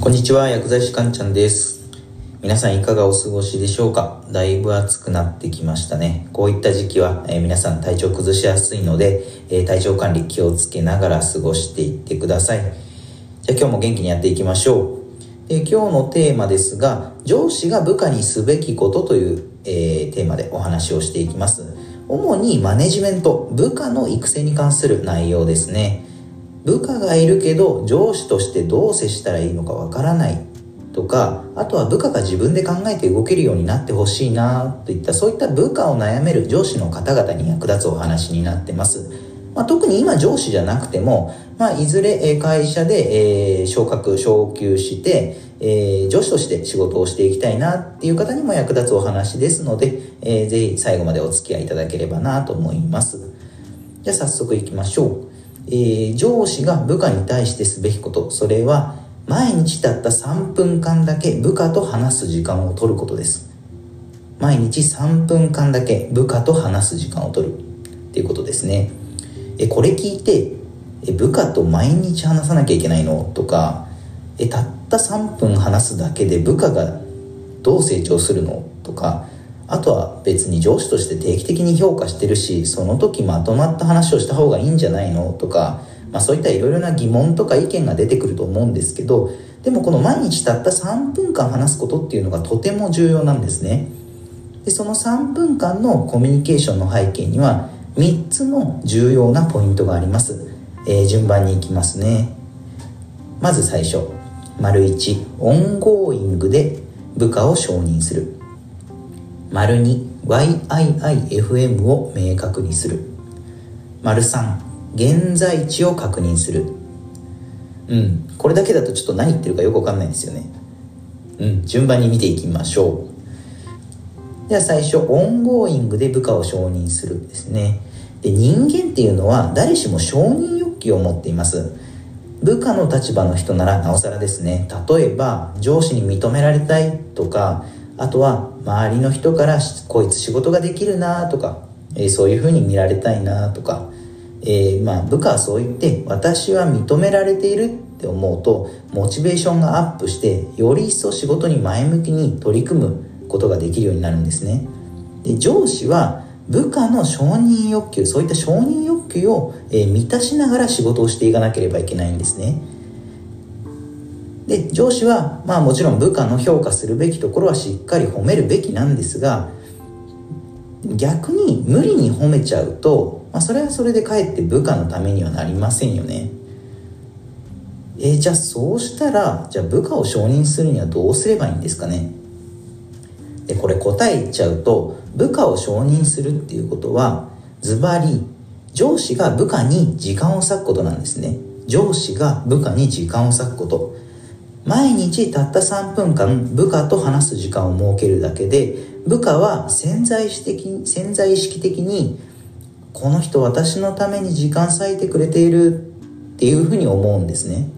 こんにちは、薬剤師かんちゃんです。皆さんいかがお過ごしでしょうか？だいぶ暑くなってきましたね。こういった時期は、えー皆さん体調崩しやすいので、えー体調管理気をつけながら過ごしていってください。じゃあ今日も元気にやっていきましょう。で今日のテーマですが、上司が部下にすべきことという、えーテーマでお話をしていきます。主にマネジメント、部下の育成に関する内容ですね。部下がいるけど上司としてどう接したらいいのかわからない。とかあとは部下が自分で考えて動けるようになってほしいなといったそういった部下を悩める上司の方々に役立つお話になってます、まあ、特に今上司じゃなくても、まあ、いずれ会社で、えー昇格昇給して、えー上司として仕事をしていきたいなっていう方にも役立つお話ですので、えーぜひ最後までお付き合いいただければなと思います。じゃあ早速いきましょう。えー上司が部下に対してすべきこと、それは毎日たった3分間だけ部下と話す時間を取ることです。毎日3分間だけ部下と話す時間を取るっていうことですね。え、これ聞いて、え、部下と毎日話さなきゃいけないの？とか、え、たった3分話すだけで部下がどう成長するの？とか、あとは別に上司として定期的に評価してるし、その時まとまった話をした方がいいんじゃないの？とか、まあそういったいろいろな疑問とか意見が出てくると思うんですけど、でもこの毎日たった3分間話すことっていうのがとても重要なんですね。で、その3分間のコミュニケーションの背景には3つの重要なポイントがあります。えー順番に行きますね。まず最初、丸1、オンゴーイングで部下を承認する。丸2、YIIFM を明確にする。丸3、現在地を確認する。うん、これだけだとちょっと何言ってるかよくわかんないんですよね。うん、順番に見ていきましょう。では最初、オンゴーイングで部下を承認するですね。で人間っていうのは誰しも承認欲求を持っています。部下の立場の人ならなおさらですね。例えば、上司に認められたいとか、あとは周りの人からこいつ仕事ができるなとか、えーそういうふうに見られたいなとか、えーまあ部下はそう言って私は認められているって思うとモチベーションがアップしてより一層仕事に前向きに取り組むことができるようになるんですね。で上司は部下の承認欲求そういった承認欲求を、えー満たしながら仕事をしていかなければいけないんですね。で上司はまあもちろん部下の評価するべきところはしっかり褒めるべきなんですが逆に無理に褒めちゃうと、まあ、それはそれでかえって部下のためにはなりませんよね。えーじゃあそうしたらじゃあ部下を承認するにはどうすればいいんですかね。でこれ答え言っちゃうと部下を承認するっていうことはズバリ上司が部下に時間を割くことなんですね。上司が部下に時間を割くこと。毎日たった3分間部下と話す時間を設けるだけで部下は潜在意識的に潜在意識的にこの人私のために時間割いてくれているっていうふうに思うんですね。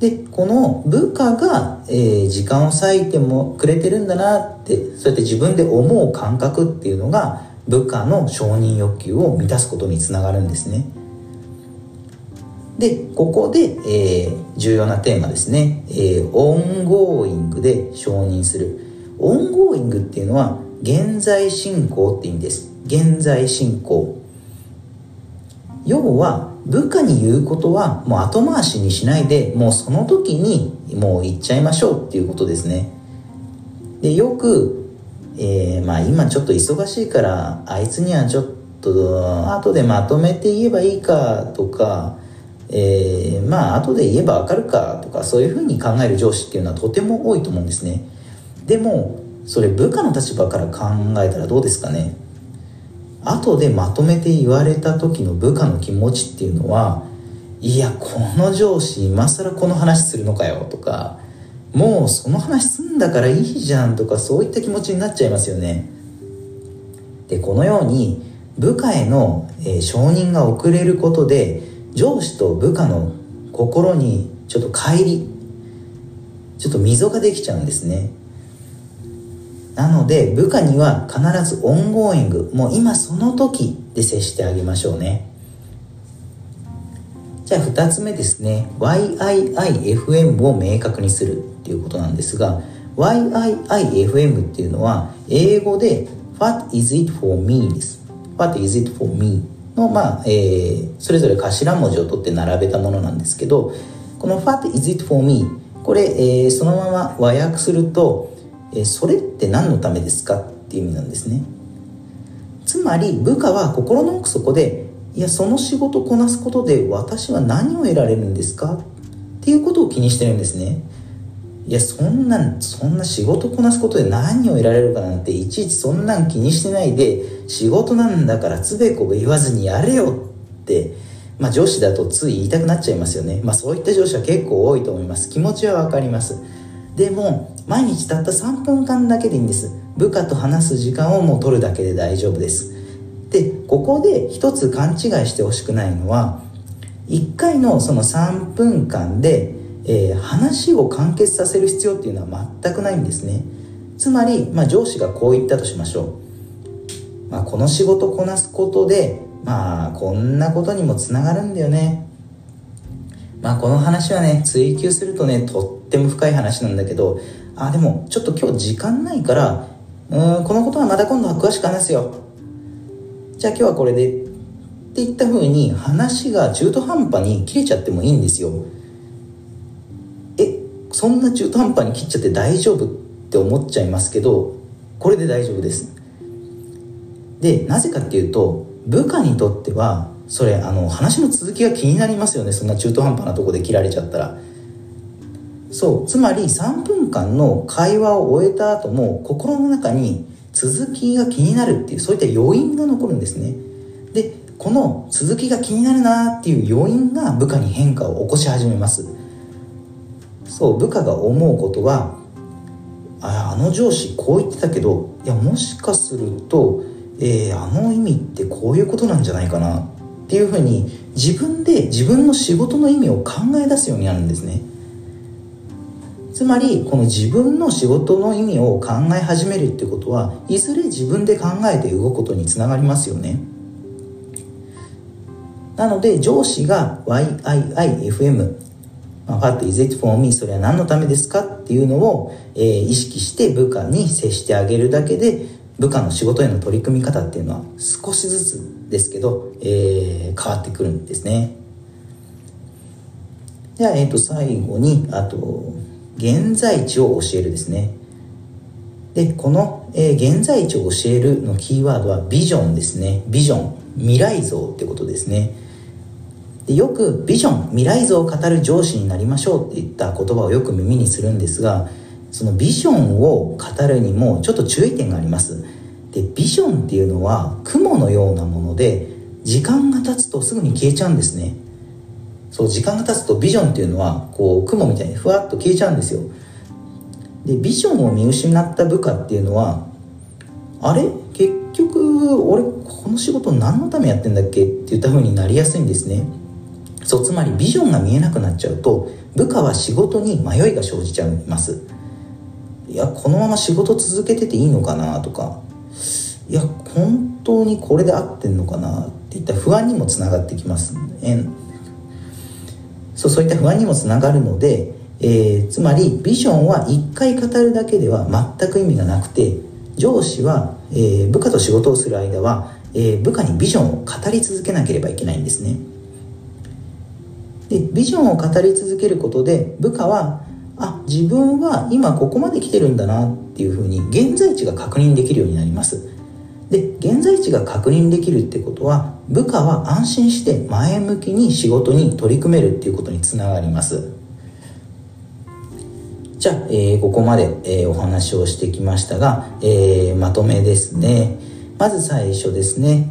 でこの部下が、えー時間を割いてもくれてるんだなってそうやって自分で思う感覚っていうのが部下の承認欲求を満たすことにつながるんですねでここで、えー重要なテーマですね、えー ongoing で承認する。 ongoing っていうのは現在進行って意味です。現在進行。要は部下に言うことはもう後回しにしないでもうその時にもう言っちゃいましょうっていうことですね。でよく、えーまあ今ちょっと忙しいからあいつにはちょっと後でまとめて言えばいいかとか、えーまあ後で言えばわかるかとかそういうふうに考える上司っていうのはとても多いと思うんですね。でもそれ部下の立場から考えたらどうですかね。後でまとめて言われた時の部下の気持ちっていうのはいやこの上司今更この話するのかよとかもうその話すんだからいいじゃんとかそういった気持ちになっちゃいますよね。でこのように部下への、承認が遅れることで上司と部下の心にちょっと乖離ちょっと溝ができちゃうんですね。なので部下には必ずオンゴーイングもう今その時で接してあげましょうね。じゃあ2つ目ですね。YIIFM を明確にするっていうことなんですが YIIFM っていうのは英語で What is it for me? です。What is it for me? の、まあえー、それぞれ頭文字を取って並べたものなんですけどこの What is it for me? これ、えー、そのまま和訳すると、えー、それって何のためですかっていう意味なんですね。つまり部下は心の奥底でいやその仕事をこなすことで私は何を得られるんですか？っていうことを気にしてるんですね。いやそんなそんな仕事こなすことで何を得られるかなんていちいちそんなん気にしてないで仕事なんだからつべこべ言わずにやれよってまあ上司だとつい言いたくなっちゃいますよね。まあそういった上司は結構多いと思います。気持ちはわかります。でも毎日たった3分間だけでいいんです。部下と話す時間をもう取るだけで大丈夫です。でここで一つ勘違いしてほしくないのは1回のその3分間で、えー、話を完結させる必要っていうのは全くないんですね。つまり、まあ、上司がこう言ったとしましょう、まあ、この仕事こなすことでまあこんなことにもつながるんだよね。まあこの話はね追求するとねとっても深い話なんだけどあでもちょっと今日時間ないからうんこのことはまた今度は詳しく話すよ。じゃあ今日はこれでっていった風に話が中途半端に切れちゃってもいいんですよ。えそんな中途半端に切っちゃって大丈夫って思っちゃいますけどこれで大丈夫です。でなぜかっていうと部下にとってはそれあの話の続きが気になりますよね。そんな中途半端なとこで切られちゃったら。そう。つまり3分間の会話を終えた後も心の中に続きが気になるっていうそういった余韻が残るんですね。でこの続きが気になるなっていう余韻が部下に変化を起こし始めます。そう。部下が思うことはああの上司こう言ってたけどいやもしかすると、えー、あの意味ってこういうことなんじゃないかなっていうふうに自分で自分の仕事の意味を考え出すようになるんですねつまりこの自分の仕事の意味を考え始めるってことはいずれ自分で考えて動くことにつながりますよねなので上司が YIIFM What is it for me? それは何のためですかっていうのを、えー、意識して部下に接してあげるだけで部下の仕事への取り組み方っていうのは少しずつですけど、えー、変わってくるんですね。では、えっ、ー、と、最後に、あと、現在地を教えるですね。で、この、えー、現在地を教えるのキーワードはビジョンですね。ビジョン。未来像ってことですね。でよくビジョン、未来像を語る上司になりましょうっていった言葉をよく耳にするんですが、そのビジョンを語るにもちょっと注意点があります。で、ビジョンっていうのは雲のようなもので、時間が経つとすぐに消えちゃうんですね。そう時間が経つとビジョンっていうのはこう雲みたいにふわっと消えちゃうんですよ。でビジョンを見失った部下っていうのはあれ？結局俺この仕事何のためやってんだっけ？って言った風になりやすいんですね。そうつまりビジョンが見えなくなっちゃうと部下は仕事に迷いが生じちゃいます。いやこのまま仕事続けてていいのかなとか。いや本当にこれで合ってんのかなっていった不安にもつながってきますそうそういった不安にもつながるので、えー、つまりビジョンは1回語るだけでは全く意味がなくて上司は、えー、部下と仕事をする間は、えー、部下にビジョンを語り続けなければいけないんですね。でビジョンを語り続けることで部下は自分は今ここまで来てるんだなっていうふうに現在地が確認できるようになります。で現在地が確認できるってことは部下は安心して前向きに仕事に取り組めるっていうことにつながります。じゃあ、えー、ここまで、えー、お話をしてきましたが、えー、まとめですね。まず最初ですね。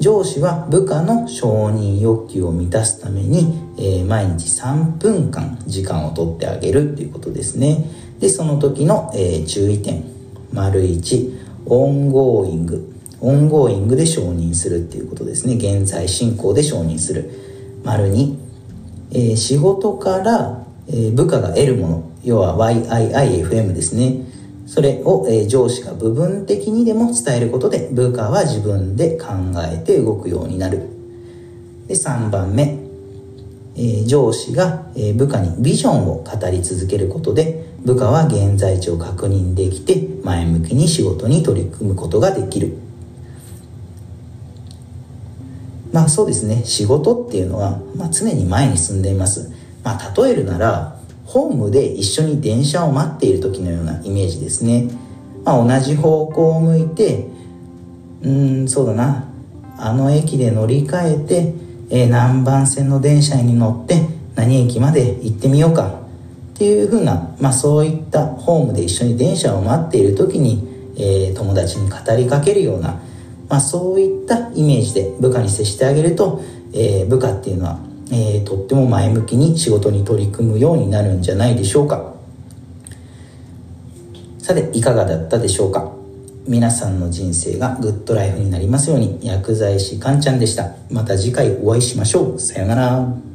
上司は部下の承認欲求を満たすために、えー、毎日3分間時間をとってあげるっていうことですね。でその時の、えー、注意点。丸1 ongoing。 ongoing で承認するっていうことですね。現在進行で承認する。丸2、えー、仕事から、え、部下が得るもの。要は WIIFM ですね。それを、え、上司が部分的にでも伝えることで部下は自分で考えて動くようになる。で3番目、え、上司が、え、部下にビジョンを語り続けることで部下は現在地を確認できて前向きに仕事に取り組むことができる。まあそうですね。仕事っていうのは、まあ、常に前に進んでいます。まあ例えるならホームで一緒に電車を待っている時のようなイメージですね、まあ、同じ方向を向いてうんそうだな。あの駅で乗り換えて、えー、何番線の電車に乗って何駅まで行ってみようか。っていうふうな、まあ、そういったホームで一緒に電車を待っている時に、えー、友達に語りかけるような、まあ、そういったイメージで部下に接してあげると、えー、部下っていうのは、えー、とっても前向きに仕事に取り組むようになるんじゃないでしょうか。さていかがだったでしょうか。皆さんの人生がグッドライフになりますように薬剤師かんちゃんでした。また次回お会いしましょう。さようなら。